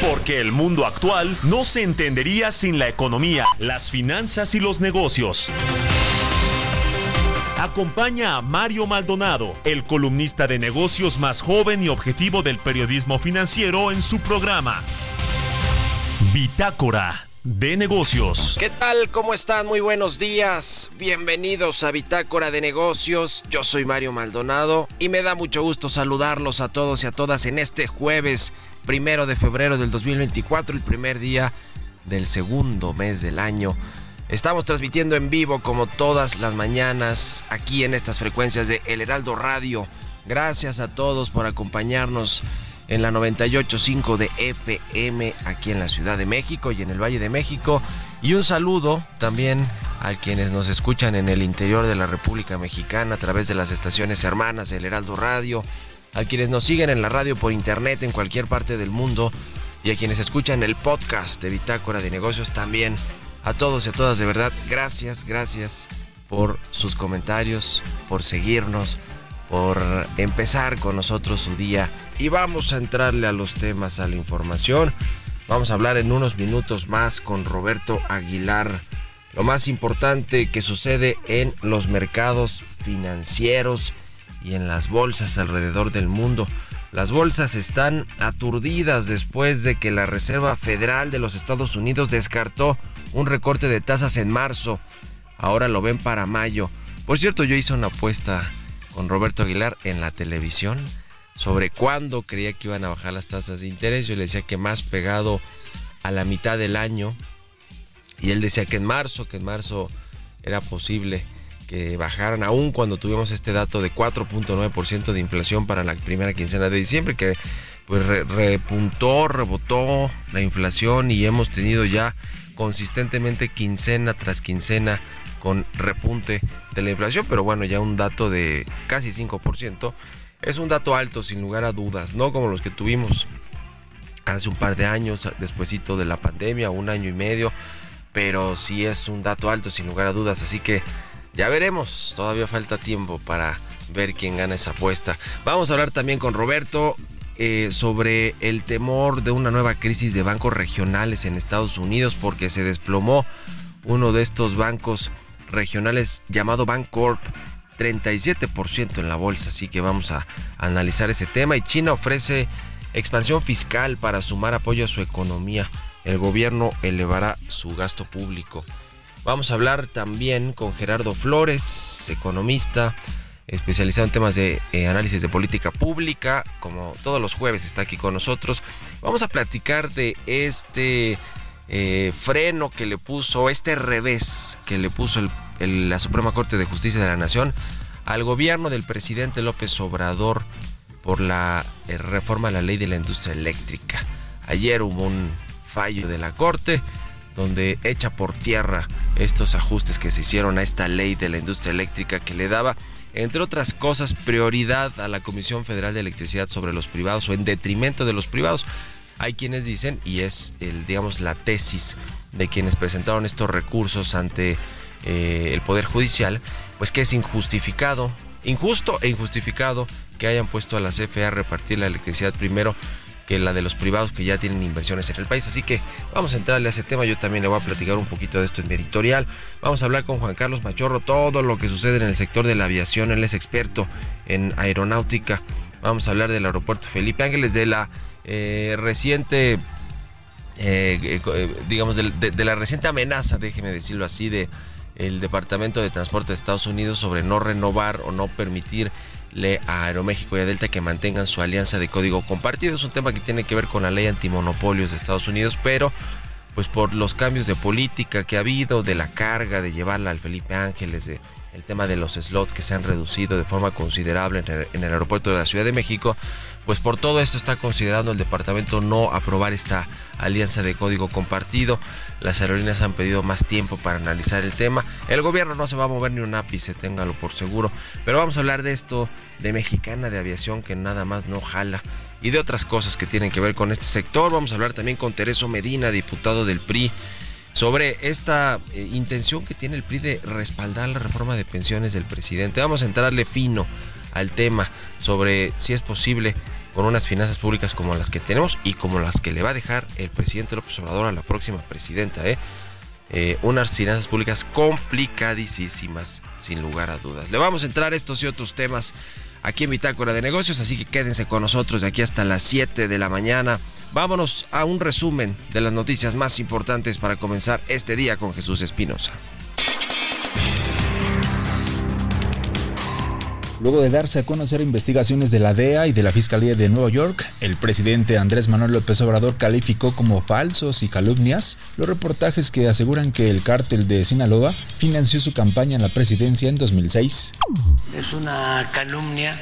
Porque el mundo actual no se entendería sin la economía, las finanzas y los negocios. Acompaña a Mario Maldonado, el columnista de negocios más joven y objetivo del periodismo financiero en su programa. Bitácora de negocios. ¿Qué tal? ¿Cómo están? Muy buenos días. Bienvenidos a Bitácora de negocios. Yo soy Mario Maldonado y me da mucho gusto saludarlos a todos y a todas en este jueves primero de febrero del 2024, el primer día del segundo mes del año. Estamos transmitiendo en vivo como todas las mañanas aquí en estas frecuencias de El Heraldo Radio. Gracias a todos por acompañarnos en la 98.5 de FM aquí en la Ciudad de México y en el Valle de México. Y un saludo también a quienes nos escuchan en el interior de la República Mexicana a través de las estaciones hermanas del Heraldo Radio, a quienes nos siguen en la radio por internet en cualquier parte del mundo y a quienes escuchan el podcast de Bitácora de Negocios también. A todos y a todas de verdad, gracias, gracias por sus comentarios, por seguirnos, por empezar con nosotros su día y vamos a entrarle a los temas, a la información. Vamos a hablar en unos minutos más con Roberto Aguilar. Lo más importante que sucede en los mercados financieros y en las bolsas alrededor del mundo. Las bolsas están aturdidas después de que la Reserva Federal de los Estados Unidos descartó un recorte de tasas en marzo. Ahora lo ven para mayo. Por cierto, yo hice una apuesta con Roberto Aguilar en la televisión sobre cuándo creía que iban a bajar las tasas de interés. Yo le decía que más pegado a la mitad del año. Y él decía que en marzo, que en marzo era posible que bajaran, aún cuando tuvimos este dato de 4.9% de inflación para la primera quincena de diciembre, que pues repuntó, rebotó la inflación y hemos tenido ya consistentemente quincena tras quincena con repunte de la inflación, pero bueno, ya un dato de casi 5%. Es un dato alto, sin lugar a dudas, no como los que tuvimos hace un par de años, despuesito de la pandemia, un año y medio, pero sí es un dato alto, sin lugar a dudas, así que ya veremos, todavía falta tiempo para ver quién gana esa apuesta. Vamos a hablar también con Roberto eh, sobre el temor de una nueva crisis de bancos regionales en Estados Unidos porque se desplomó uno de estos bancos regionales llamado Bancorp 37% en la bolsa, así que vamos a analizar ese tema. Y China ofrece expansión fiscal para sumar apoyo a su economía. El gobierno elevará su gasto público. Vamos a hablar también con Gerardo Flores, economista, especializado en temas de eh, análisis de política pública. Como todos los jueves está aquí con nosotros. Vamos a platicar de este eh, freno que le puso, este revés que le puso la Suprema Corte de Justicia de la Nación al gobierno del presidente López Obrador por la eh, reforma a la ley de la industria eléctrica. Ayer hubo un fallo de la Corte donde echa por tierra estos ajustes que se hicieron a esta ley de la industria eléctrica que le daba, entre otras cosas, prioridad a la Comisión Federal de Electricidad sobre los privados o en detrimento de los privados. Hay quienes dicen, y es el, digamos, la tesis de quienes presentaron estos recursos ante eh, el Poder Judicial, pues que es injustificado, injusto e injustificado que hayan puesto a la CFE a repartir la electricidad primero que la de los privados que ya tienen inversiones en el país. Así que vamos a entrarle a ese tema. Yo también le voy a platicar un poquito de esto en mi editorial. Vamos a hablar con Juan Carlos Machorro, todo lo que sucede en el sector de la aviación. Él es experto en aeronáutica. Vamos a hablar del aeropuerto Felipe Ángeles, de la eh, reciente, eh, eh, digamos, de, la reciente amenaza, déjeme decirlo así, de el Departamento de Transporte de Estados Unidos sobre no renovar o no permitirle a Aeroméxico y a Delta que mantengan su alianza de código compartido. Es un tema que tiene que ver con la ley antimonopolios de Estados Unidos, pero pues por los cambios de política que ha habido, de la carga de llevarla al Felipe Ángeles, de el tema de los slots que se han reducido de forma considerable en el, aeropuerto de la Ciudad de México, pues por todo esto está considerando el departamento no aprobar esta alianza de código compartido. Las aerolíneas han pedido más tiempo para analizar el tema. El gobierno no se va a mover ni un ápice, téngalo por seguro. Pero vamos a hablar de esto, de Mexicana de Aviación, que nada más no jala y de otras cosas que tienen que ver con este sector. Vamos a hablar también con Tereso Medina, diputado del PRI, sobre esta eh, intención que tiene el PRI de respaldar la reforma de pensiones del presidente. Vamos a entrarle fino al tema sobre si es posible con unas finanzas públicas como las que tenemos y como las que le va a dejar el presidente López Obrador a la próxima presidenta. ¿eh? Eh, unas finanzas públicas complicadísimas, sin lugar a dudas. Le vamos a entrar estos y otros temas aquí en Bitácora de Negocios, así que quédense con nosotros de aquí hasta las 7 de la mañana. Vámonos a un resumen de las noticias más importantes para comenzar este día con Jesús Espinosa. Luego de darse a conocer investigaciones de la DEA y de la Fiscalía de Nueva York, el presidente Andrés Manuel López Obrador calificó como falsos y calumnias los reportajes que aseguran que el cártel de Sinaloa financió su campaña en la presidencia en 2006. Es una calumnia.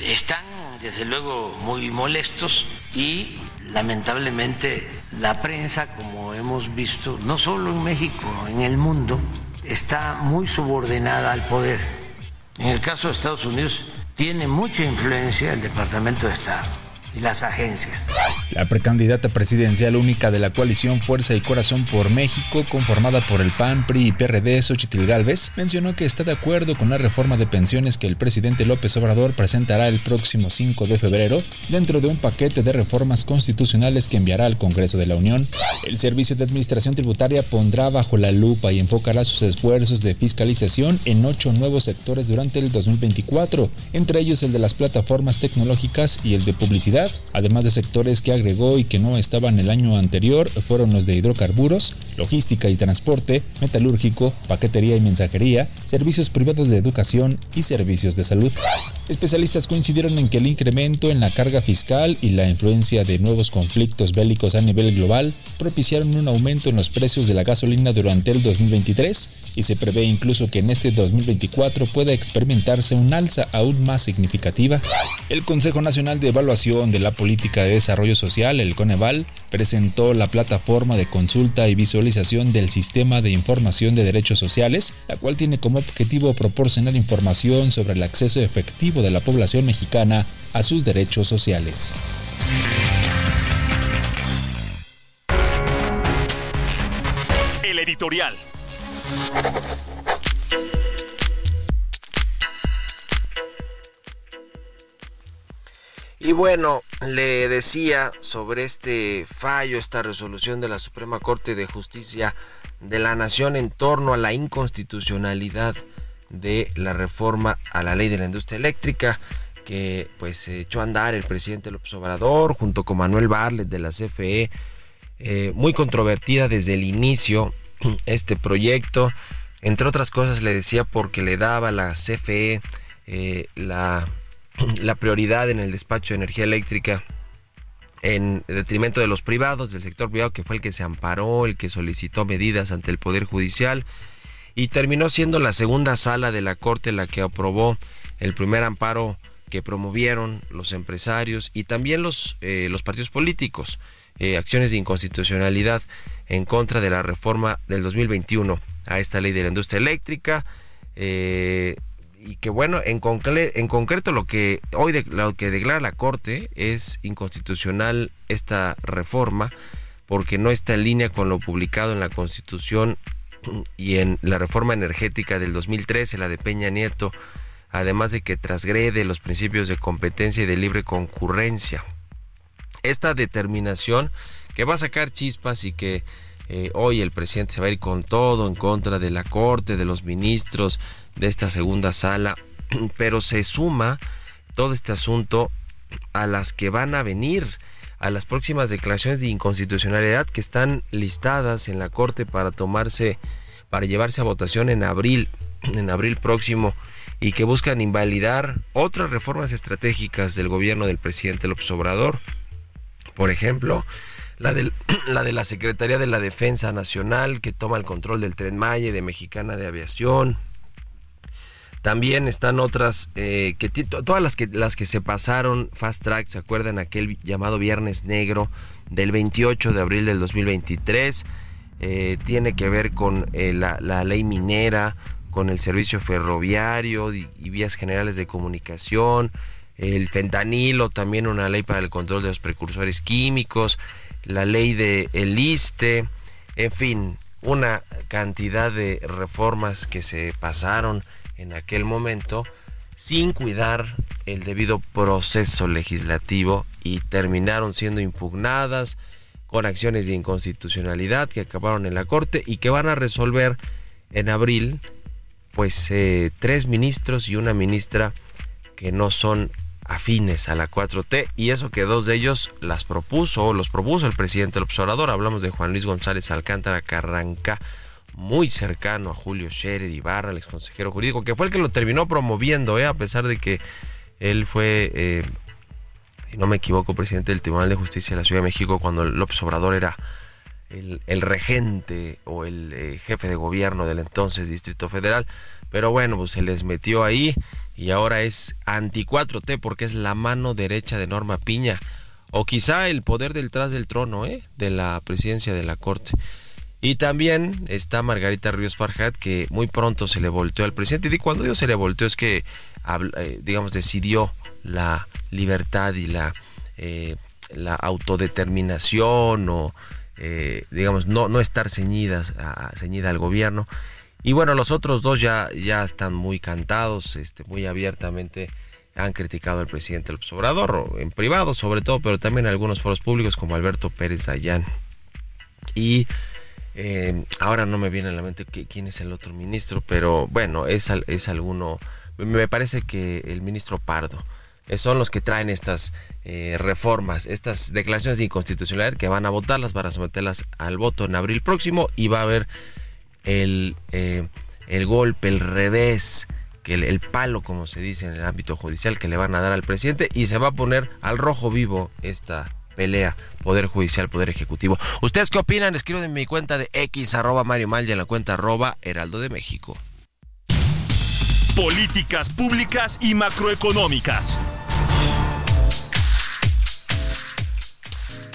Están desde luego muy molestos y lamentablemente la prensa, como hemos visto, no solo en México, en el mundo, está muy subordinada al poder. En el caso de Estados Unidos, tiene mucha influencia el Departamento de Estado las agencias. La precandidata presidencial única de la coalición Fuerza y Corazón por México, conformada por el PAN, PRI y PRD, Xochitl Galvez, mencionó que está de acuerdo con la reforma de pensiones que el presidente López Obrador presentará el próximo 5 de febrero dentro de un paquete de reformas constitucionales que enviará al Congreso de la Unión. El Servicio de Administración Tributaria pondrá bajo la lupa y enfocará sus esfuerzos de fiscalización en ocho nuevos sectores durante el 2024, entre ellos el de las plataformas tecnológicas y el de publicidad además de sectores que agregó y que no estaban el año anterior, fueron los de hidrocarburos, logística y transporte, metalúrgico, paquetería y mensajería, servicios privados de educación y servicios de salud. Especialistas coincidieron en que el incremento en la carga fiscal y la influencia de nuevos conflictos bélicos a nivel global propiciaron un aumento en los precios de la gasolina durante el 2023 y se prevé incluso que en este 2024 pueda experimentarse un alza aún más significativa. El Consejo Nacional de Evaluación de la Política de Desarrollo Social, el Coneval, presentó la plataforma de consulta y visualización del Sistema de Información de Derechos Sociales, la cual tiene como objetivo proporcionar información sobre el acceso efectivo de la población mexicana a sus derechos sociales. El editorial. Y bueno, le decía sobre este fallo, esta resolución de la Suprema Corte de Justicia de la Nación en torno a la inconstitucionalidad de la reforma a la ley de la industria eléctrica que pues se echó a andar el presidente López Obrador junto con Manuel Barlet de la CFE, eh, muy controvertida desde el inicio este proyecto, entre otras cosas le decía porque le daba a la CFE eh, la la prioridad en el despacho de energía eléctrica en detrimento de los privados, del sector privado, que fue el que se amparó, el que solicitó medidas ante el Poder Judicial, y terminó siendo la segunda sala de la Corte la que aprobó el primer amparo que promovieron los empresarios y también los, eh, los partidos políticos, eh, acciones de inconstitucionalidad en contra de la reforma del 2021 a esta ley de la industria eléctrica. Eh, y que bueno, en, en concreto lo que hoy lo que declara la Corte es inconstitucional esta reforma porque no está en línea con lo publicado en la Constitución y en la reforma energética del 2013, la de Peña Nieto, además de que trasgrede los principios de competencia y de libre concurrencia. Esta determinación que va a sacar chispas y que eh, hoy el presidente se va a ir con todo en contra de la Corte, de los ministros, de esta segunda sala, pero se suma todo este asunto a las que van a venir, a las próximas declaraciones de inconstitucionalidad que están listadas en la Corte para tomarse, para llevarse a votación en abril, en abril próximo, y que buscan invalidar otras reformas estratégicas del gobierno del presidente López Obrador. Por ejemplo, la, del, la de la Secretaría de la Defensa Nacional, que toma el control del Tren Maya de Mexicana de Aviación, También están otras eh, que todas las que las que se pasaron fast track, se acuerdan aquel llamado Viernes Negro del 28 de abril del 2023, eh, tiene que ver con eh, la, ley minera, con el servicio ferroviario y, vías generales de comunicación, el fentanilo, también una ley para el control de los precursores químicos, la ley de el ISTE, en fin, una cantidad de reformas que se pasaron en aquel momento sin cuidar el debido proceso legislativo y terminaron siendo impugnadas con acciones de inconstitucionalidad que acabaron en la Corte y que van a resolver en abril pues eh, tres ministros y una ministra que no son afines a la 4T y eso que dos de ellos las propuso o los propuso el presidente del observador. Hablamos de Juan Luis González Alcántara Carranca, muy cercano a Julio Scherer Ibarra, el ex consejero jurídico, que fue el que lo terminó promoviendo, ¿eh? a pesar de que él fue, eh, si no me equivoco, presidente del Tribunal de Justicia de la Ciudad de México cuando López Obrador era el, regente o el eh, jefe de gobierno del entonces Distrito Federal. Pero bueno, pues se les metió ahí y ahora es anti 4T porque es la mano derecha de Norma Piña o quizá el poder detrás del trono ¿eh? de la presidencia de la Corte. Y también está Margarita Ríos Farjat que muy pronto se le volteó al presidente. Y cuando digo se le volteó es que, eh, digamos, decidió la libertad y la, eh, la autodeterminación o, digamos, no, no estar ceñidas, ceñida al gobierno. Y bueno, los otros dos ya, ya están muy cantados, este, muy abiertamente han criticado al presidente López Obrador, en privado sobre todo, pero también en algunos foros públicos como Alberto Pérez Ayán. Y eh, ahora no me viene a la mente quién es el otro ministro, pero bueno, es, es alguno, me parece que el ministro Pardo eh, son los que traen estas eh, reformas, estas declaraciones de inconstitucionalidad que van a votarlas, van a someterlas al voto en abril próximo y va a haber el, eh, el golpe, el revés, que el, palo, como se dice en el ámbito judicial, que le van a dar al presidente y se va a poner al rojo vivo esta pelea Poder Judicial, Poder Ejecutivo. ¿Ustedes qué opinan? Escriben en mi cuenta de X arroba Mario Mal y en la cuenta arroba Heraldo de México. Políticas públicas y macroeconómicas.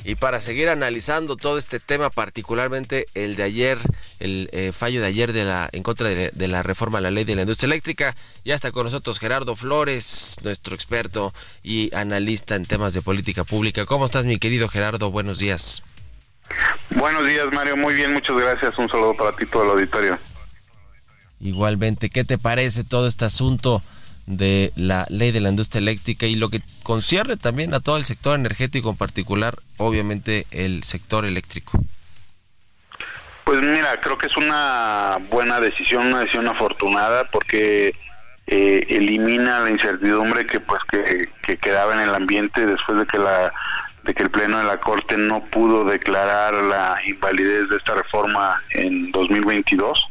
Y para seguir analizando todo este tema, particularmente el de ayer, el eh, fallo de ayer de la, en contra de, la reforma a la ley de la industria eléctrica, ya está con nosotros Gerardo Flores, nuestro experto y analista en temas de política pública. ¿Cómo estás, mi querido Gerardo? Buenos días. Buenos días, Mario. Muy bien, muchas gracias. Un saludo para ti, todo el auditorio. Igualmente, ¿qué te parece todo este asunto? De la ley de la industria eléctrica y lo que concierne también a todo el sector energético, en particular, obviamente, el sector eléctrico. Pues mira, creo que es una buena decisión, una decisión afortunada, porque eh, elimina la incertidumbre que pues que, que, quedaba en el ambiente después de que la de que el pleno de la corte no pudo declarar la invalidez de esta reforma en 2022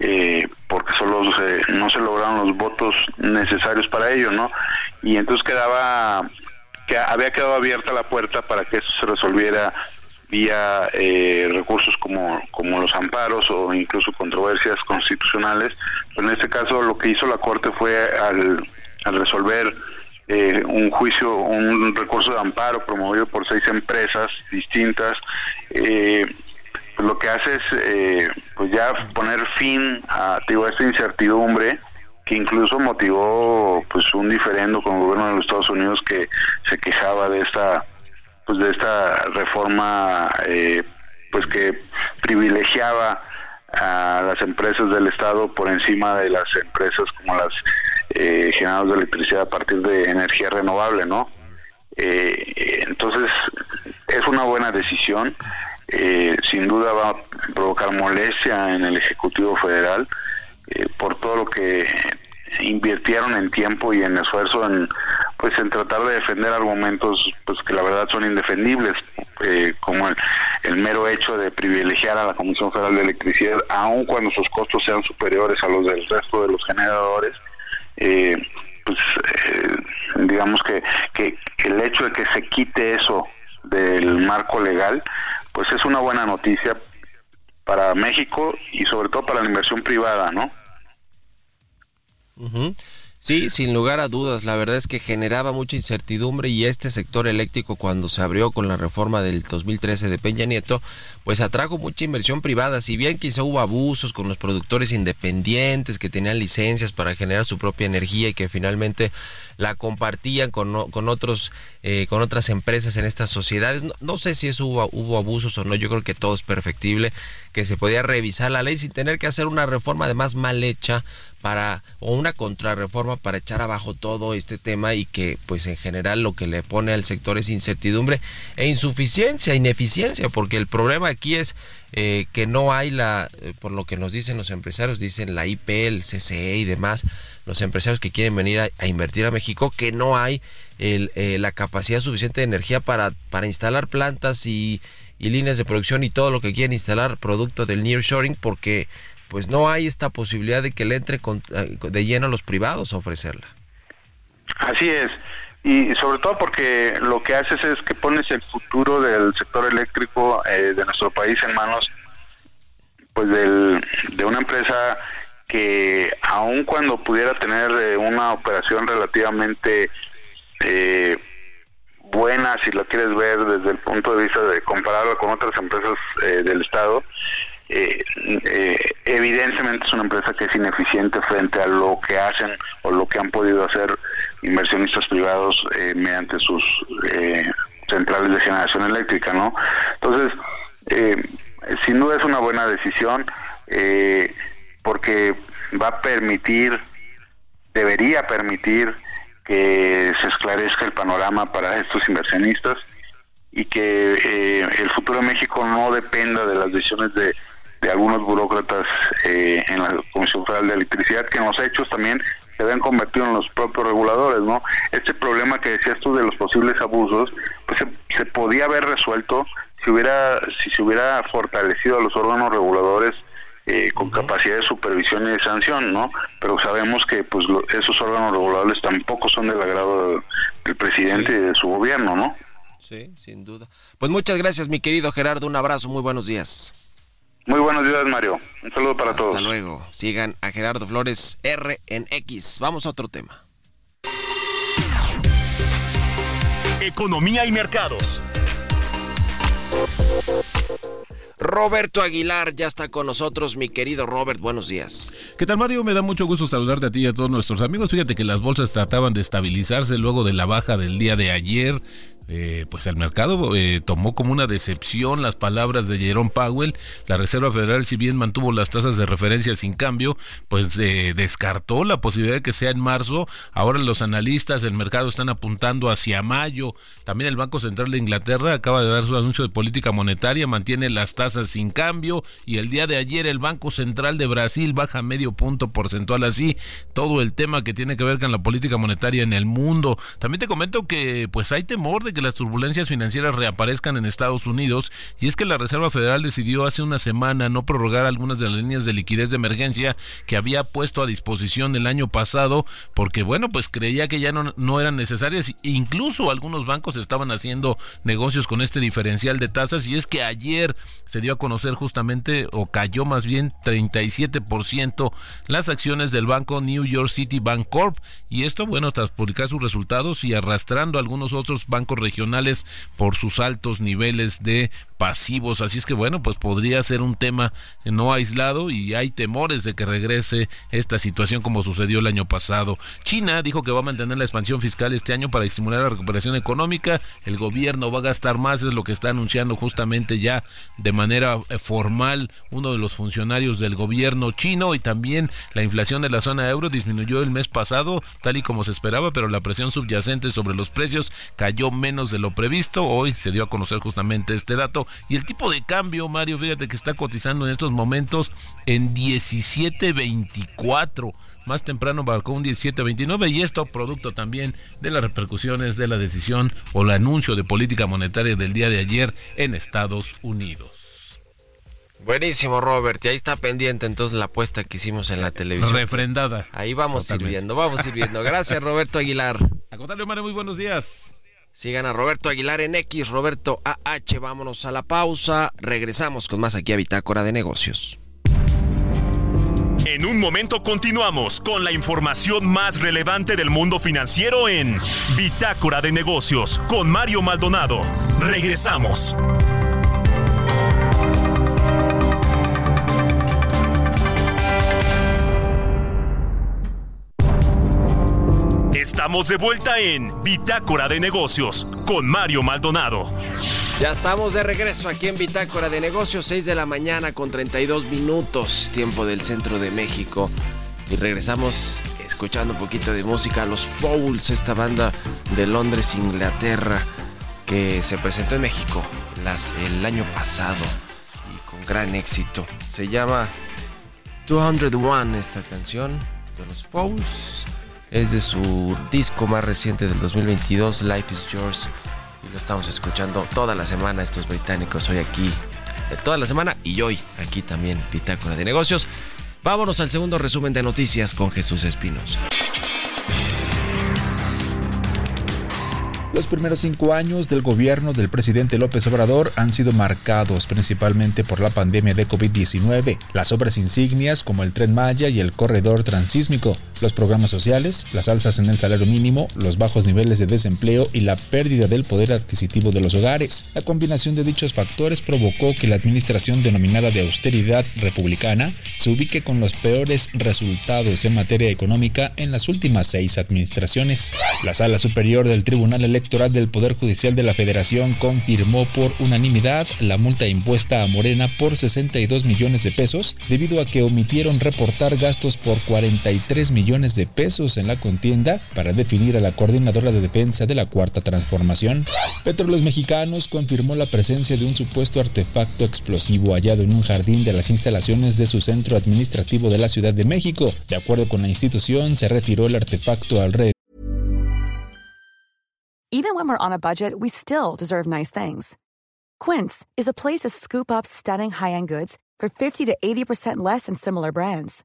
eh, porque solo no se lograron los votos necesarios para ello, ¿no? Y entonces quedaba, que había quedado abierta la puerta para que eso se resolviera vía eh, recursos como, como los amparos o incluso controversias constitucionales. Pero en este caso lo que hizo la Corte fue al, resolver eh, un juicio, un recurso de amparo promovido por seis empresas distintas, eh, pues lo que hace es eh, pues ya poner fin a digo, esta incertidumbre que incluso motivó pues un diferendo con el gobierno de los Estados Unidos que se quejaba de esta pues de esta reforma eh, pues que privilegiaba a las empresas del estado por encima de las empresas como las eh, generadoras de electricidad a partir de energía renovable no eh, entonces es una buena decisión eh, sin duda va a provocar molestia en el Ejecutivo Federal eh, por todo lo que invirtieron en tiempo y en esfuerzo en pues en tratar de defender argumentos pues que la verdad son indefendibles eh, como el, mero hecho de privilegiar a la Comisión Federal de Electricidad aun cuando sus costos sean superiores a los del resto de los generadores pues digamos que, que el hecho de que se quite eso del marco legal pues es una buena noticia para México y sobre todo para la inversión privada, ¿no? Sí, sin lugar a dudas, la verdad es que generaba mucha incertidumbre y este sector eléctrico cuando se abrió con la reforma del 2013 de Peña Nieto, pues atrajo mucha inversión privada, si bien quizá hubo abusos con los productores independientes que tenían licencias para generar su propia energía y que finalmente la compartían con, con otros eh, con otras empresas en estas sociedades. No, sé si eso hubo, hubo, abusos o no, yo creo que todo es perfectible, que se podía revisar la ley sin tener que hacer una reforma además mal hecha para o una contrarreforma para echar abajo todo este tema y que pues en general lo que le pone al sector es incertidumbre e insuficiencia, ineficiencia, porque el problema aquí es eh, que no hay la, eh, por lo que nos dicen los empresarios, dicen la IP, el CCE y demás, los empresarios que quieren venir a, invertir a México, que no hay el, eh, la capacidad suficiente de energía para, para instalar plantas y, y líneas de producción y todo lo que quieren instalar producto del nearshoring porque pues no hay esta posibilidad de que le entre eh, de lleno a los privados a ofrecerla. Así es. Y sobre todo porque lo que haces es que pones el futuro del sector eléctrico eh, de nuestro país en manos pues del, de una empresa que aun cuando pudiera tener eh, una operación relativamente buena, si lo quieres ver desde el punto de vista de compararla con otras empresas del Estado, eh, eh, evidentemente es una empresa que es ineficiente frente a lo que hacen o lo que han podido hacer inversionistas privados eh, mediante sus eh, centrales de generación eléctrica, ¿no? Entonces, sin duda es una buena decisión porque va a permitir, debería permitir que se esclarezca el panorama para estos inversionistas y que el futuro de México no dependa de las decisiones de de algunos burócratas eh, en la Comisión Federal de Electricidad que en los hechos también se habían convertido en los propios reguladores, ¿no? Este problema que decías tú de los posibles abusos, pues se, podía haber resuelto si hubiera si se hubiera fortalecido a los órganos reguladores eh, con capacidad de supervisión y de sanción, ¿no? Pero sabemos que pues esos órganos reguladores tampoco son del agrado del presidente y de su gobierno, ¿no? Sí, sin duda. Pues muchas gracias, mi querido Gerardo. Un abrazo, muy buenos días. Muy buenos días, Mario. Un saludo para todos. Hasta luego. Sigan a Gerardo Flores R en X. Vamos a otro tema. Economía y mercados. Roberto Aguilar ya está con nosotros, mi querido Robert, buenos días. ¿Qué tal Mario? Me da mucho gusto saludarte a ti y a todos nuestros amigos. Fíjate que las bolsas trataban de estabilizarse luego de la baja del día de ayer. Eh, pues el mercado eh, tomó como una decepción las palabras de Jerome Powell. La Reserva Federal, si bien mantuvo las tasas de referencia sin cambio, pues eh, descartó la posibilidad de que sea en marzo. Ahora los analistas del mercado están apuntando hacia mayo. También el Banco Central de Inglaterra acaba de dar su anuncio de política monetaria, mantiene las tasas sin cambio y el día de ayer el Banco Central de Brasil baja medio punto porcentual así. Todo el tema que tiene que ver con la política monetaria en el mundo. También te comento que pues hay temor de que las turbulencias financieras reaparezcan en Estados Unidos y es que la Reserva Federal decidió hace una semana no prorrogar algunas de las líneas de liquidez de emergencia que había puesto a disposición el año pasado porque bueno pues creía que ya no, no eran necesarias. Incluso algunos bancos estaban haciendo negocios con este diferencial de tasas y es que ayer se dio a conocer justamente o cayó más bien 37% las acciones del banco New York City Bank Corp y esto bueno tras publicar sus resultados y arrastrando algunos otros bancos regionales por sus altos niveles de pasivos. Así es que bueno, pues podría ser un tema no aislado y hay temores de que regrese esta situación como sucedió el año pasado. China dijo que va a mantener la expansión fiscal este año para estimular la recuperación económica. El gobierno va a gastar más, es lo que está anunciando justamente ya de manera eh, formal uno de los funcionarios del gobierno chino y también la inflación de la zona euro disminuyó el mes pasado tal y como se esperaba, pero la presión subyacente sobre los precios cayó menos de lo previsto. Hoy se dio a conocer justamente este dato y el tipo de cambio, Mario, fíjate que está cotizando en estos momentos en 17.24. Más temprano marcó un 17.29 y esto producto también de las repercusiones de la decisión o el anuncio de política monetaria del día de ayer en Estados Unidos. Buenísimo, Robert. Y ahí está pendiente entonces la apuesta que hicimos en la televisión. Refrendada. Ahí vamos sirviendo, vamos sirviendo. Gracias, Roberto Aguilar. A contarle, Mario, muy buenos días. Sigan a Roberto Aguilar en X, Roberto AH. Vámonos a la pausa. Regresamos con más aquí a Bitácora de Negocios. En un momento continuamos con la información más relevante del mundo financiero en Bitácora de Negocios con Mario Maldonado. Regresamos. Estamos de vuelta en Bitácora de Negocios con Mario Maldonado. Ya estamos de regreso aquí en Bitácora de Negocios, 6 de la mañana con 32 minutos, tiempo del centro de México. Y regresamos escuchando un poquito de música. Los Fouls, esta banda de Londres, Inglaterra, que se presentó en México el año pasado y con gran éxito. Se llama 201 esta canción de los Fouls. Es de su disco más reciente del 2022, Life is Yours y lo estamos escuchando toda la semana estos británicos hoy aquí, eh, toda la semana y hoy aquí también Pitácora de Negocios. Vámonos al segundo resumen de noticias con Jesús Espinos. Los primeros cinco años del gobierno del presidente López Obrador han sido marcados principalmente por la pandemia de COVID-19, las obras insignias como el tren Maya y el corredor transísmico, los programas sociales, las alzas en el salario mínimo, los bajos niveles de desempleo y la pérdida del poder adquisitivo de los hogares. La combinación de dichos factores provocó que la administración denominada de austeridad republicana se ubique con los peores resultados en materia económica en las últimas seis administraciones. La sala superior del Tribunal Electoral del Poder Judicial de la Federación confirmó por unanimidad la multa impuesta a Morena por 62 millones de pesos debido a que omitieron reportar gastos por 43 millones de pesos en la contienda para definir a la coordinadora de defensa de la Cuarta Transformación. Petróleos Mexicanos confirmó la presencia de un supuesto artefacto explosivo hallado en un jardín de las instalaciones de su centro administrativo de la Ciudad de México. De acuerdo con la institución, se retiró el artefacto alrededor Even when we're on a budget, we still deserve nice things. Quince is a place to scoop up stunning high-end goods for 50 to 80% less than similar brands.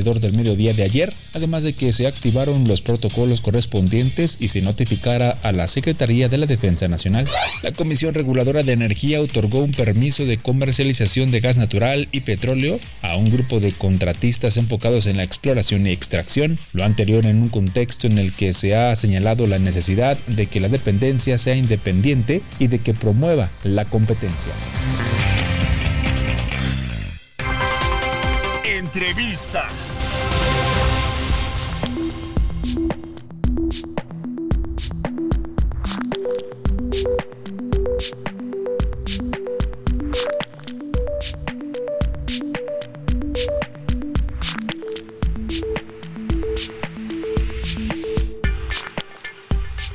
Del mediodía de ayer, además de que se activaron los protocolos correspondientes y se notificara a la Secretaría de la Defensa Nacional. La Comisión Reguladora de Energía otorgó un permiso de comercialización de gas natural y petróleo a un grupo de contratistas enfocados en la exploración y extracción, lo anterior en un contexto en el que se ha señalado la necesidad de que la dependencia sea independiente y de que promueva la competencia. Entrevista.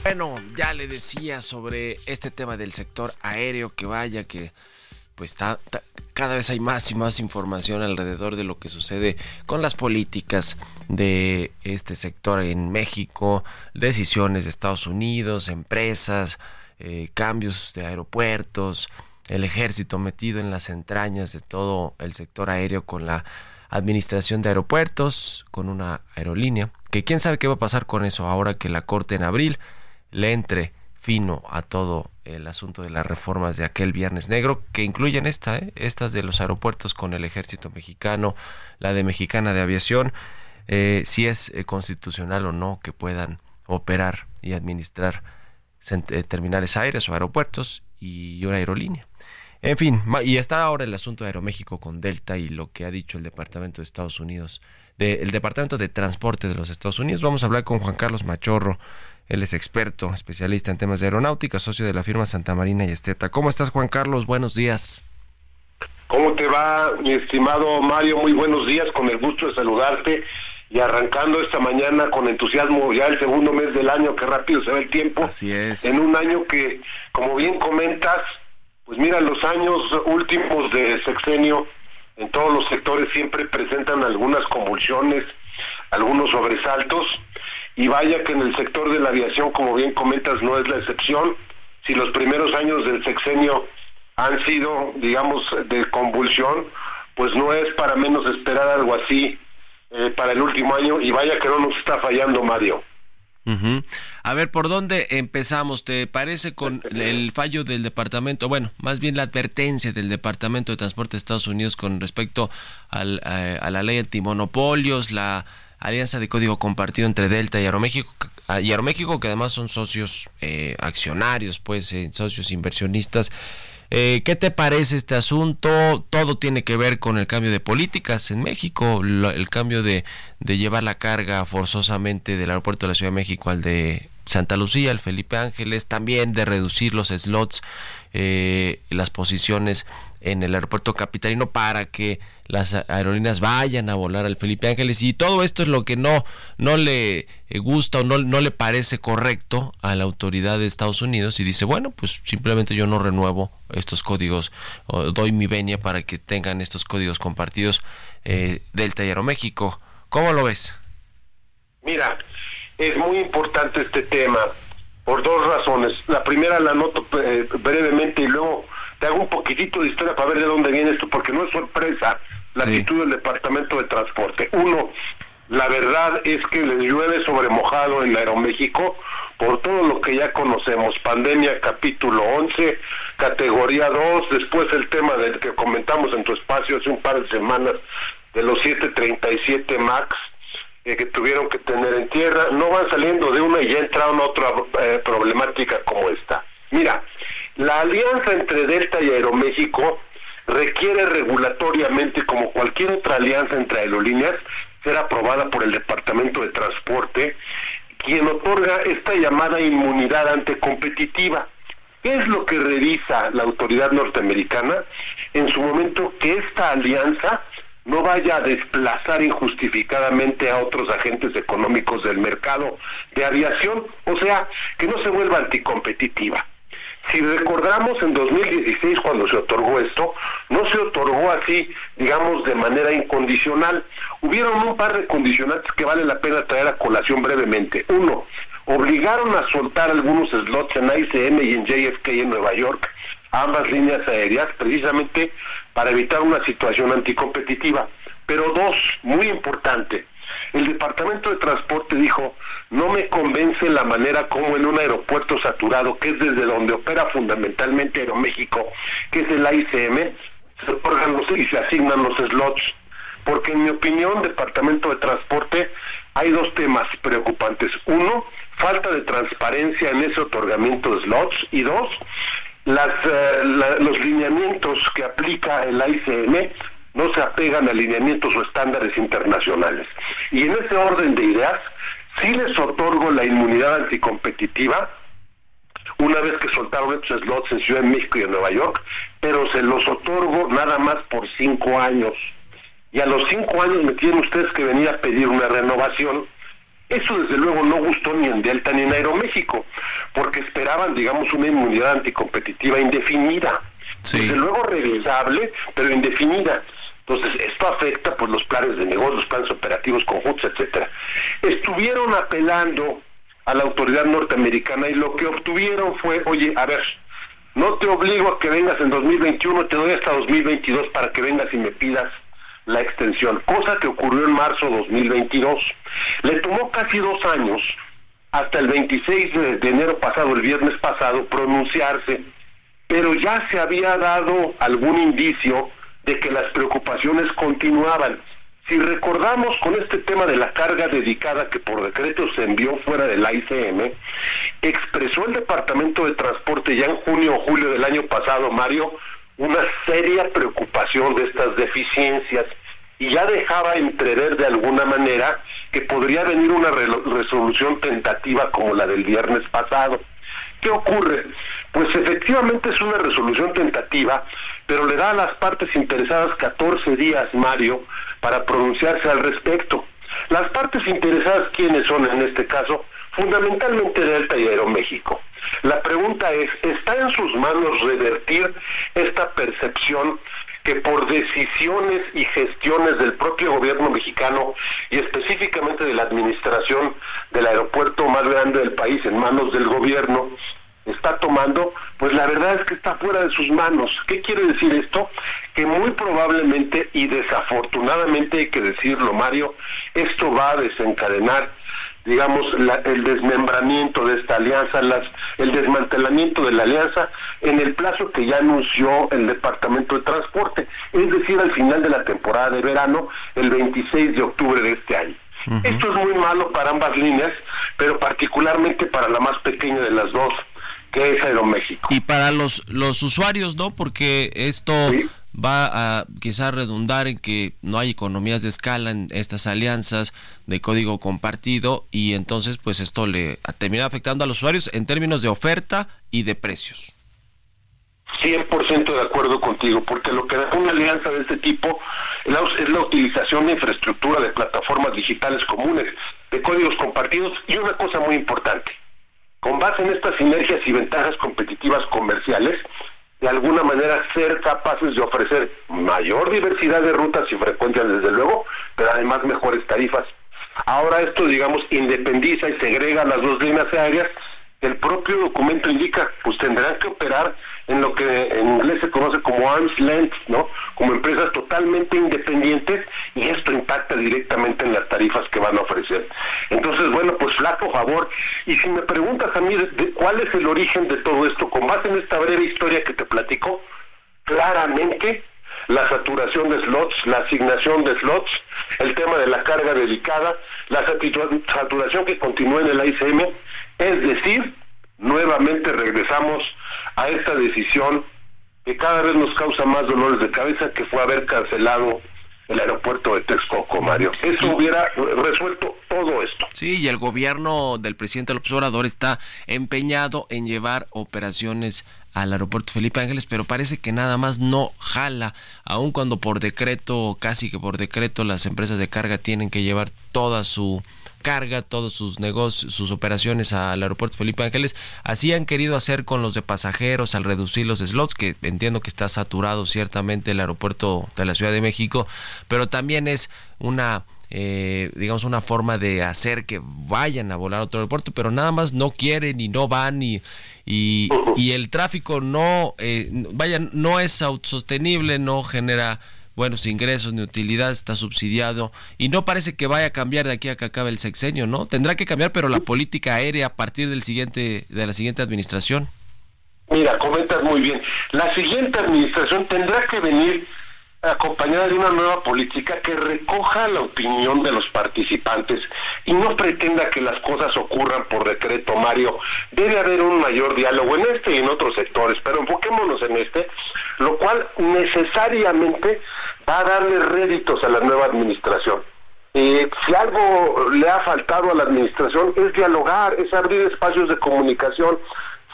Bueno, ya le decía sobre este tema del sector aéreo que vaya que pues está, cada vez hay más y más información alrededor de lo que sucede con las políticas de este sector en México, decisiones de Estados Unidos, empresas, eh, cambios de aeropuertos, el ejército metido en las entrañas de todo el sector aéreo con la administración de aeropuertos, con una aerolínea, que quién sabe qué va a pasar con eso ahora que la Corte en abril le entre fino a todo el asunto de las reformas de aquel Viernes Negro, que incluyen esta, ¿eh? estas de los aeropuertos con el ejército mexicano, la de Mexicana de Aviación, eh, si es eh, constitucional o no que puedan operar y administrar terminales aéreos o aeropuertos y una aerolínea. En fin, y está ahora el asunto de Aeroméxico con Delta y lo que ha dicho el Departamento de Estados Unidos, del Departamento de Transporte de los Estados Unidos. Vamos a hablar con Juan Carlos Machorro, él es experto, especialista en temas de aeronáutica, socio de la firma Santa Marina y Esteta. ¿Cómo estás, Juan Carlos? Buenos días. ¿Cómo te va, mi estimado Mario? Muy buenos días, con el gusto de saludarte y arrancando esta mañana con entusiasmo ya el segundo mes del año, que rápido se va el tiempo. Así es. En un año que, como bien comentas, pues mira, los años últimos de sexenio en todos los sectores siempre presentan algunas convulsiones, algunos sobresaltos y vaya que en el sector de la aviación, como bien comentas, no es la excepción. si los primeros años del sexenio han sido, digamos, de convulsión, pues no es para menos esperar algo así eh, para el último año y vaya que no nos está fallando Mario. A ver, ¿por dónde empezamos? ¿Te parece con el fallo del departamento? Bueno, más bien la advertencia del Departamento de Transporte de Estados Unidos con respecto al, eh, a la ley antimonopolios, la alianza de código compartido entre Delta y Aeroméxico, y Aeroméxico que además son socios eh, accionarios, pues eh, socios inversionistas. Eh, ¿Qué te parece este asunto? Todo tiene que ver con el cambio de políticas en México, el cambio de, de llevar la carga forzosamente del aeropuerto de la Ciudad de México al de Santa Lucía, el Felipe Ángeles, también de reducir los slots, eh, las posiciones en el aeropuerto capitalino para que las aerolíneas vayan a volar al Felipe Ángeles. Y todo esto es lo que no no le gusta o no, no le parece correcto a la autoridad de Estados Unidos. Y dice bueno pues simplemente yo no renuevo estos códigos o doy mi venia para que tengan estos códigos compartidos eh, Delta y Aeroméxico ¿cómo lo ves? Mira es muy importante este tema por dos razones. La primera la noto eh, brevemente y luego te hago un poquitito de historia para ver de dónde viene esto, porque no es sorpresa la actitud del Departamento de Transporte. Uno, la verdad es que les llueve sobre mojado en Aeroméxico por todo lo que ya conocemos, pandemia capítulo 11, categoría 2, después el tema del que comentamos en tu espacio hace un par de semanas de los 737 MAX eh, que tuvieron que tener en tierra, no van saliendo de una y ya entraron otra eh, problemática como esta. Mira, la alianza entre Delta y Aeroméxico requiere regulatoriamente, como cualquier otra alianza entre aerolíneas, ser aprobada por el Departamento de Transporte, quien otorga esta llamada inmunidad anticompetitiva. ¿Qué es lo que revisa la autoridad norteamericana? En su momento que esta alianza no vaya a desplazar injustificadamente a otros agentes económicos del mercado de aviación, o sea, que no se vuelva anticompetitiva. Si recordamos en 2016 cuando se otorgó esto, no se otorgó así, digamos, de manera incondicional. Hubieron un par de condicionantes que vale la pena traer a colación brevemente. Uno, obligaron a soltar algunos slots en ICM y en JFK en Nueva York, ambas líneas aéreas, precisamente para evitar una situación anticompetitiva. Pero dos, muy importante, el Departamento de Transporte dijo, no me convence la manera como en un aeropuerto saturado, que es desde donde opera fundamentalmente Aeroméxico, que es el AICM, se otorgan y se asignan los slots. Porque en mi opinión, Departamento de Transporte, hay dos temas preocupantes. Uno, falta de transparencia en ese otorgamiento de slots. Y dos, eh, los lineamientos que aplica el AICM no se apegan a lineamientos o estándares internacionales. Y en ese orden de ideas, sí les otorgo la inmunidad anticompetitiva, una vez que soltaron estos slots en Ciudad de México y en Nueva York, pero se los otorgo nada más por cinco años. Y a los cinco años me tienen ustedes que venir a pedir una renovación. Eso desde luego no gustó ni en Delta ni en Aeroméxico, porque esperaban, digamos, una inmunidad anticompetitiva indefinida. Desde luego revisable, pero indefinida. Entonces, esto afecta pues los planes de negocio, los planes operativos conjuntos, etcétera. Estuvieron apelando a la autoridad norteamericana y lo que obtuvieron fue, oye, a ver, no te obligo a que vengas en 2021, te doy hasta 2022 para que vengas y me pidas la extensión, cosa que ocurrió en marzo de 2022. Le tomó casi dos años, hasta el 26 de enero pasado, el viernes pasado, pronunciarse, pero ya se había dado algún indicio de que las preocupaciones continuaban. Si recordamos con este tema de la carga dedicada que por decreto se envió fuera del ICM, expresó el Departamento de Transporte ya en junio o julio del año pasado, Mario, una seria preocupación de estas deficiencias y ya dejaba entrever de alguna manera que podría venir una resolución tentativa como la del viernes pasado. ¿Qué ocurre? Pues efectivamente es una resolución tentativa, pero le da a las partes interesadas 14 días, Mario, para pronunciarse al respecto. Las partes interesadas, ¿quiénes son en este caso? Fundamentalmente Delta y Aeroméxico. La pregunta es, ¿está en sus manos revertir esta percepción que por decisiones y gestiones del propio gobierno mexicano y específicamente de la administración del aeropuerto más grande del país en manos del gobierno, está tomando, pues la verdad es que está fuera de sus manos. ¿Qué quiere decir esto? Que muy probablemente y desafortunadamente hay que decirlo, Mario, esto va a desencadenar digamos, el desmembramiento de esta alianza, las, el desmantelamiento de la alianza en el plazo que ya anunció el Departamento de Transporte, es decir, al final de la temporada de verano, el 26 de octubre de este año. Esto es muy malo para ambas líneas, pero particularmente para la más pequeña de las dos, que es Aeroméxico. Y para los, los usuarios, ¿no? Porque esto va a quizás redundar en que no hay economías de escala en estas alianzas de código compartido y entonces pues esto le termina afectando a los usuarios en términos de oferta y de precios. 100% de acuerdo contigo, porque lo que da una alianza de este tipo es la utilización de infraestructura de plataformas digitales comunes, de códigos compartidos y una cosa muy importante, con base en estas sinergias y ventajas competitivas comerciales, de alguna manera ser capaces de ofrecer mayor diversidad de rutas y frecuencias, desde luego, pero además mejores tarifas. Ahora esto, digamos, independiza y segrega las dos líneas aéreas el propio documento indica, pues tendrán que operar en lo que en inglés se conoce como arm's length, ¿no? Como empresas totalmente independientes y esto impacta directamente en las tarifas que van a ofrecer. Entonces, bueno, pues flaco favor. Y si me preguntas a mí de, cuál es el origen de todo esto, con base en esta breve historia que te platico, claramente la saturación de slots, la asignación de slots, el tema de la carga dedicada, la saturación que continúa en el ICM, es decir, nuevamente regresamos a esta decisión que cada vez nos causa más dolores de cabeza, que fue haber cancelado el aeropuerto de Texcoco, Mario. Eso hubiera resuelto todo esto. Sí, y el gobierno del presidente López Obrador está empeñado en llevar operaciones al aeropuerto Felipe Ángeles, pero parece que nada más no jala, aun cuando por decreto, casi que por decreto, las empresas de carga tienen que llevar toda su carga todos sus negocios, sus operaciones al aeropuerto Felipe Ángeles. Así han querido hacer con los de pasajeros al reducir los slots, que entiendo que está saturado ciertamente el aeropuerto de la Ciudad de México, pero también es una eh, digamos una forma de hacer que vayan a volar a otro aeropuerto, pero nada más no quieren y no van y, y, el tráfico no, eh, vaya, no es autosostenible, no genera buenos ingresos ni utilidad, está subsidiado y no parece que vaya a cambiar de aquí a que acabe el sexenio, ¿no? Tendrá que cambiar, pero la política aérea a partir del siguiente de la siguiente administración. Mira, comentas muy bien. La siguiente administración tendrá que venir acompañada de una nueva política que recoja la opinión de los participantes y no pretenda que las cosas ocurran por decreto, Mario. Debe haber un mayor diálogo en este y en otros sectores, pero enfoquémonos en este, lo cual necesariamente va a darle réditos a la nueva administración. Eh, si algo le ha faltado a la administración es dialogar, es abrir espacios de comunicación.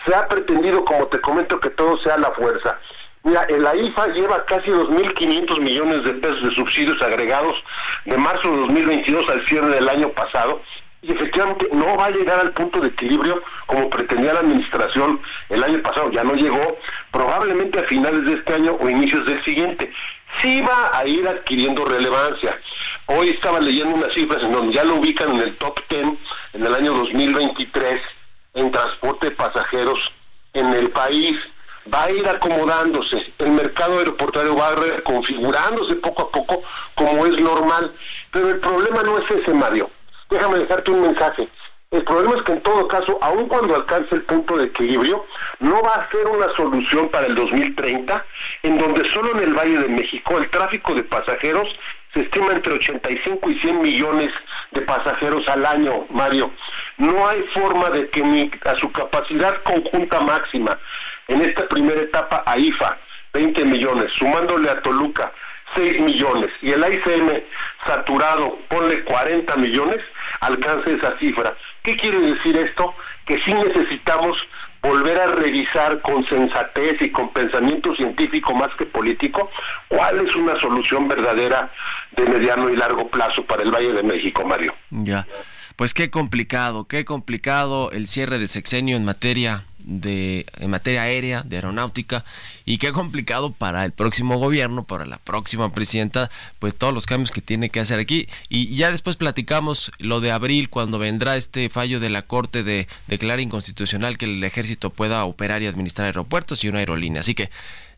Se ha pretendido, como te comento, que todo sea la fuerza. Mira, la IFA lleva casi 2.500 millones de pesos de subsidios agregados de marzo de 2022 al cierre del año pasado y efectivamente no va a llegar al punto de equilibrio como pretendía la administración el año pasado, ya no llegó, probablemente a finales de este año o inicios del siguiente. Sí va a ir adquiriendo relevancia. Hoy estaba leyendo unas cifras en donde ya lo ubican en el top 10 en el año 2023 en transporte de pasajeros en el país va a ir acomodándose, el mercado aeroportuario va reconfigurándose poco a poco como es normal, pero el problema no es ese, Mario. Déjame dejarte un mensaje. El problema es que en todo caso, aun cuando alcance el punto de equilibrio, no va a ser una solución para el 2030, en donde solo en el Valle de México el tráfico de pasajeros se estima entre 85 y 100 millones de pasajeros al año, Mario. No hay forma de que ni a su capacidad conjunta máxima, en esta primera etapa a IFA, 20 millones, sumándole a Toluca, 6 millones y el ICM saturado, ponle 40 millones, alcance esa cifra. ¿Qué quiere decir esto? Que sí necesitamos volver a revisar con sensatez y con pensamiento científico más que político cuál es una solución verdadera de mediano y largo plazo para el Valle de México, Mario. Ya. Pues qué complicado, qué complicado el cierre de sexenio en materia de en materia aérea, de aeronáutica y qué complicado para el próximo gobierno, para la próxima presidenta, pues todos los cambios que tiene que hacer aquí y ya después platicamos lo de abril cuando vendrá este fallo de la Corte de declarar inconstitucional que el ejército pueda operar y administrar aeropuertos y una aerolínea. Así que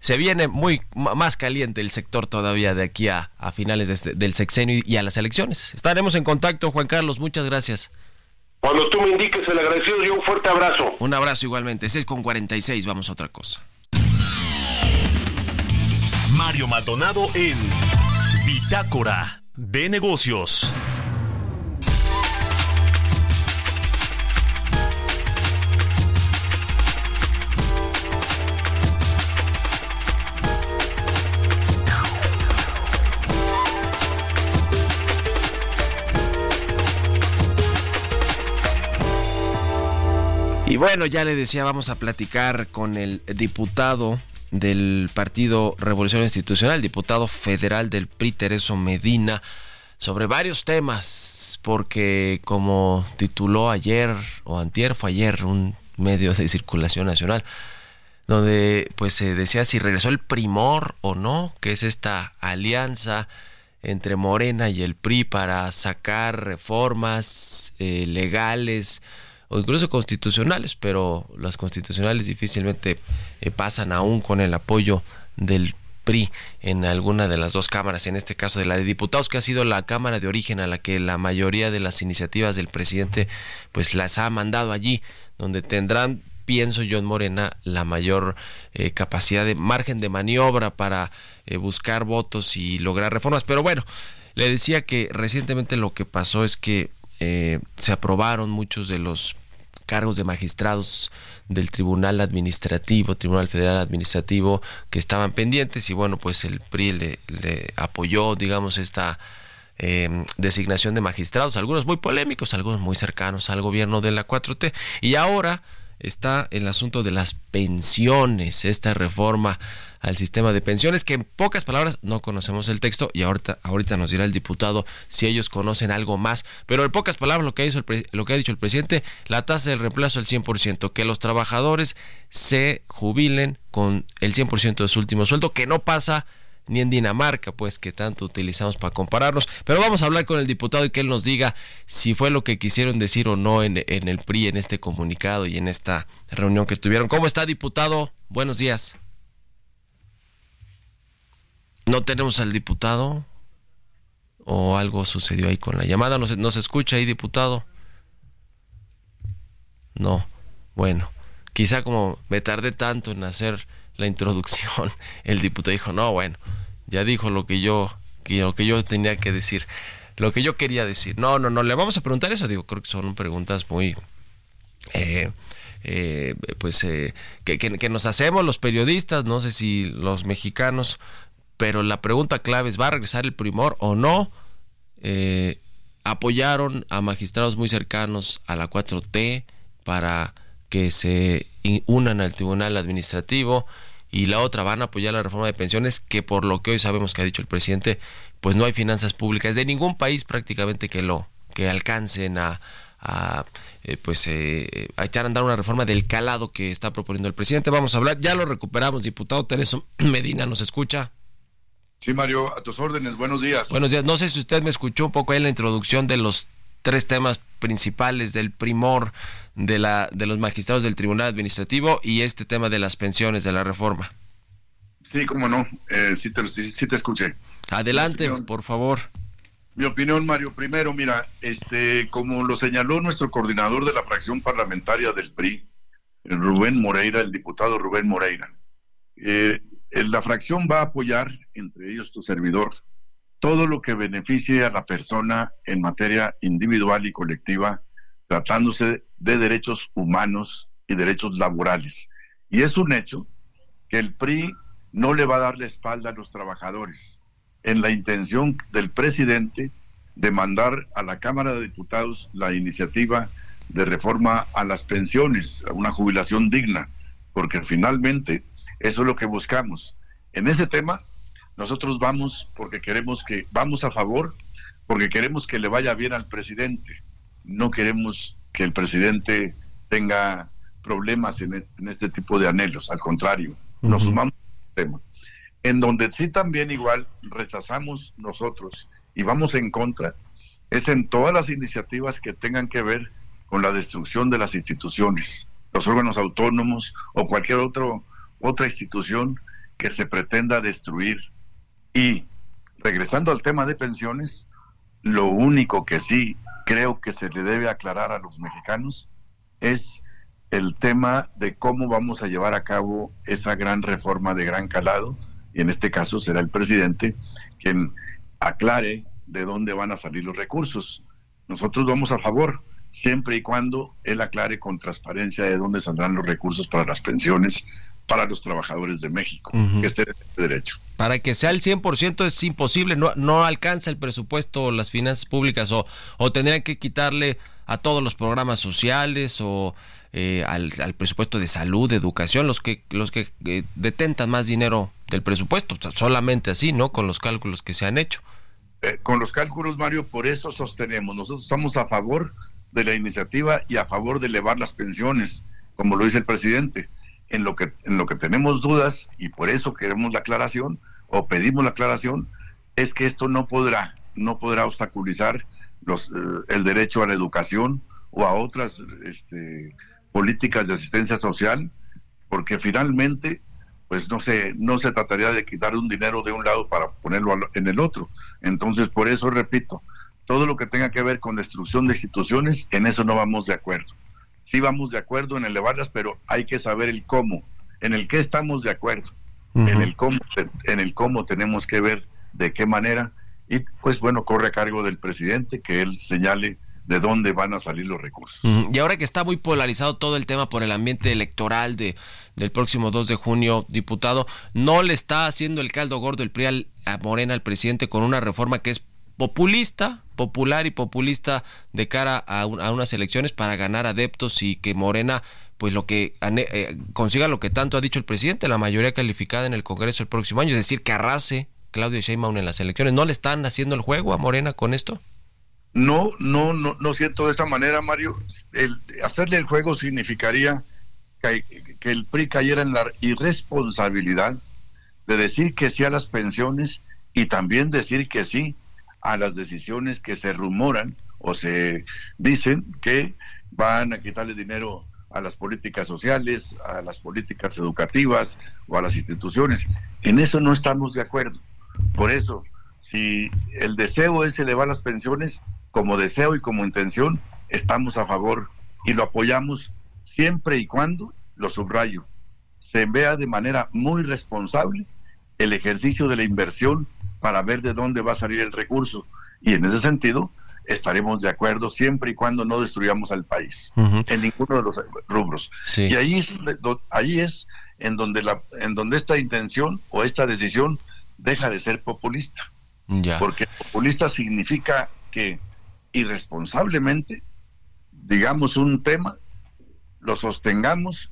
se viene muy más caliente el sector todavía de aquí a, finales este, del sexenio y a las elecciones. Estaremos en contacto, Juan Carlos, muchas gracias. Cuando tú me indiques el agradecido y un fuerte abrazo. Un abrazo igualmente. 6 con 46, vamos a otra cosa. Mario Maldonado en Bitácora de Negocios. Y bueno, ya le decía, vamos a platicar con el diputado del Partido Revolución Institucional, diputado federal del PRI, Tereso Medina, sobre varios temas, porque como tituló ayer o antier, fue ayer un medio de circulación nacional, donde pues se decía si regresó el primor o no, que es esta alianza entre Morena y el PRI para sacar reformas eh, legales, o incluso constitucionales, pero las constitucionales difícilmente eh, pasan aún con el apoyo del PRI en alguna de las dos cámaras, en este caso de la de diputados, que ha sido la cámara de origen a la que la mayoría de las iniciativas del presidente pues las ha mandado allí, donde tendrán pienso yo en Morena la mayor eh, capacidad de margen de maniobra para eh, buscar votos y lograr reformas. Pero bueno, le decía que recientemente lo que pasó es que se aprobaron muchos de los cargos de magistrados del Tribunal Administrativo, Tribunal Federal Administrativo, que estaban pendientes y bueno, pues el PRI le, apoyó, digamos, esta em, designación de magistrados, algunos muy polémicos, algunos muy cercanos al gobierno de la 4T. Y ahora está el asunto de las pensiones, esta reforma al sistema de pensiones, que en pocas palabras no conocemos el texto y ahorita, ahorita nos dirá el diputado si ellos conocen algo más. Pero en pocas palabras lo que ha, dicho el, lo que ha dicho el presidente, la tasa de reemplazo al 100%, que los trabajadores se jubilen con el 100% de su último sueldo, que no pasa ni en Dinamarca, pues que tanto utilizamos para compararnos. Pero vamos a hablar con el diputado y que él nos diga si fue lo que quisieron decir o no en, en el PRI, en este comunicado y en esta reunión que tuvieron. ¿Cómo está, diputado? Buenos días. No tenemos al diputado. ¿O algo sucedió ahí con la llamada? ¿No se, escucha ahí, diputado? No. Bueno, quizá como me tardé tanto en hacer la introducción, el diputado dijo, no, bueno, ya dijo lo que yo, lo que yo tenía que decir, lo que yo quería decir. No, no, no, le vamos a preguntar eso, digo, creo que son preguntas muy... Eh, eh, pues eh, que, que, nos hacemos los periodistas, no sé si los mexicanos pero la pregunta clave es, ¿va a regresar el primor o no? Eh, apoyaron a magistrados muy cercanos a la 4T para que se unan al Tribunal Administrativo y la otra van a apoyar la reforma de pensiones que por lo que hoy sabemos que ha dicho el presidente pues no hay finanzas públicas de ningún país prácticamente que lo que alcancen a, eh, pues eh, a echar a andar una reforma del calado que está proponiendo el presidente. Vamos a hablar ya lo recuperamos diputado Tereso Medina nos escucha Sí, Mario, a tus órdenes. Buenos días. Buenos días. No sé si usted me escuchó un poco ahí en la introducción de los tres temas principales del primor de la de los magistrados del Tribunal Administrativo y este tema de las pensiones de la reforma. Sí, cómo no. Eh, sí, te, sí, te escuché. Adelante, por favor. Mi opinión, Mario. Primero, mira, este, como lo señaló nuestro coordinador de la fracción parlamentaria del PRI, Rubén Moreira, el diputado Rubén Moreira, eh, la fracción va a apoyar, entre ellos tu servidor, todo lo que beneficie a la persona en materia individual y colectiva, tratándose de derechos humanos y derechos laborales. Y es un hecho que el PRI no le va a dar la espalda a los trabajadores en la intención del presidente de mandar a la Cámara de Diputados la iniciativa de reforma a las pensiones, a una jubilación digna, porque finalmente eso es lo que buscamos. En ese tema, nosotros vamos porque queremos que, vamos a favor, porque queremos que le vaya bien al presidente. no queremos que el presidente tenga problemas en este, tipo de anhelos, al contrario, nos sumamos al tema. En donde sí también igual rechazamos nosotros y vamos en contra, es en todas las iniciativas que tengan que ver con la destrucción de las instituciones, los órganos autónomos o cualquier otro, otra institución que se pretenda destruir. Y regresando al tema de pensiones, lo único que sí creo que se le debe aclarar a los mexicanos es el tema de cómo vamos a llevar a cabo esa gran reforma de gran calado, y en este caso será el presidente quien aclare de dónde van a salir los recursos. Nosotros vamos a favor, siempre y cuando él aclare con transparencia de dónde saldrán los recursos para las pensiones para los trabajadores de México, que esté de derecho. Para que sea el 100% es imposible, no, no alcanza el presupuesto las finanzas públicas o, o tendrían que quitarle a todos los programas sociales o eh, al, presupuesto de salud, de educación, los que, los que eh, detentan más dinero del presupuesto, solamente así, ¿no? Con los cálculos que se han hecho. Eh, con los cálculos, Mario, por eso sostenemos, nosotros estamos a favor de la iniciativa y a favor de elevar las pensiones, como lo dice el presidente. En lo que, en lo que tenemos dudas, y por eso queremos la aclaración, o pedimos la aclaración, es que esto no podrá, no podrá obstaculizar los, eh, el derecho a la educación o a otras este, políticas de asistencia social, porque finalmente pues no se, no se trataría de quitar un dinero de un lado para ponerlo en el otro. Entonces, por eso repito, todo lo que tenga que ver con destrucción de instituciones, en eso no vamos de acuerdo. Sí vamos de acuerdo en elevarlas, pero hay que saber el cómo, en el qué estamos de acuerdo, en el cómo, en el cómo tenemos que ver de qué manera, y pues bueno, corre a cargo del presidente que él señale de dónde van a salir los recursos. Y ahora que está muy polarizado todo el tema por el ambiente electoral de, del próximo 2 de junio, diputado, ¿no le está haciendo el caldo gordo el PRI a Morena, al presidente, con una reforma que es populista, popular y populista de cara a, unas elecciones para ganar adeptos y que Morena pues lo que eh, consiga lo que tanto ha dicho el presidente, la mayoría calificada en el Congreso el próximo año, es decir, que arrase Claudio Sheinbaum en las elecciones. ¿No le están haciendo el juego a Morena con esto? No, no, no, no siento de esta manera, Mario. Hacerle el juego significaría que, el PRI cayera en la irresponsabilidad de decir que sí a las pensiones y también decir que sí a las decisiones que se rumoran o se dicen que van a quitarle dinero a las políticas sociales, a las políticas educativas o a las instituciones. En eso no estamos de acuerdo. Por eso, si el deseo es elevar las pensiones, como deseo y como intención, estamos a favor y lo apoyamos siempre y cuando, lo subrayo, se vea de manera muy responsable el ejercicio de la inversión para ver de dónde va a salir el recurso. Y en ese sentido, estaremos de acuerdo siempre y cuando no destruyamos al país en ninguno de los rubros. Y ahí es, ahí es en donde la, en donde esta intención o esta decisión deja de ser populista. Porque populista significa que irresponsablemente, digamos un tema, lo sostengamos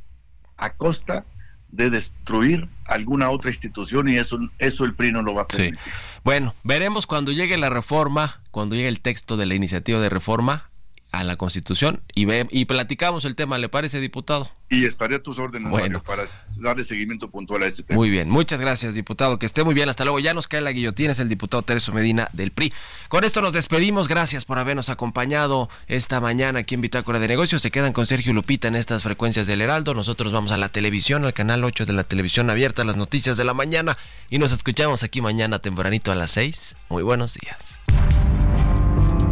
a costa de destruir alguna otra institución y eso, eso el PRI no lo va a permitir. Bueno, veremos cuando llegue la reforma, cuando llegue el texto de la iniciativa de reforma, a la Constitución y, ve, y platicamos el tema, ¿le parece, diputado? Y estaré a tus órdenes, bueno. para darle seguimiento puntual a este tema. Muy bien, muchas gracias, diputado, que esté muy bien, hasta luego. Ya nos cae la guillotina, es el diputado Tereso Medina del PRI. Con esto nos despedimos, gracias por habernos acompañado esta mañana aquí en Bitácora de Negocios. Se quedan con Sergio Lupita en estas frecuencias del Heraldo. Nosotros vamos a la televisión, al canal 8 de la televisión abierta, las noticias de la mañana y nos escuchamos aquí mañana tempranito a las 6. Muy buenos días.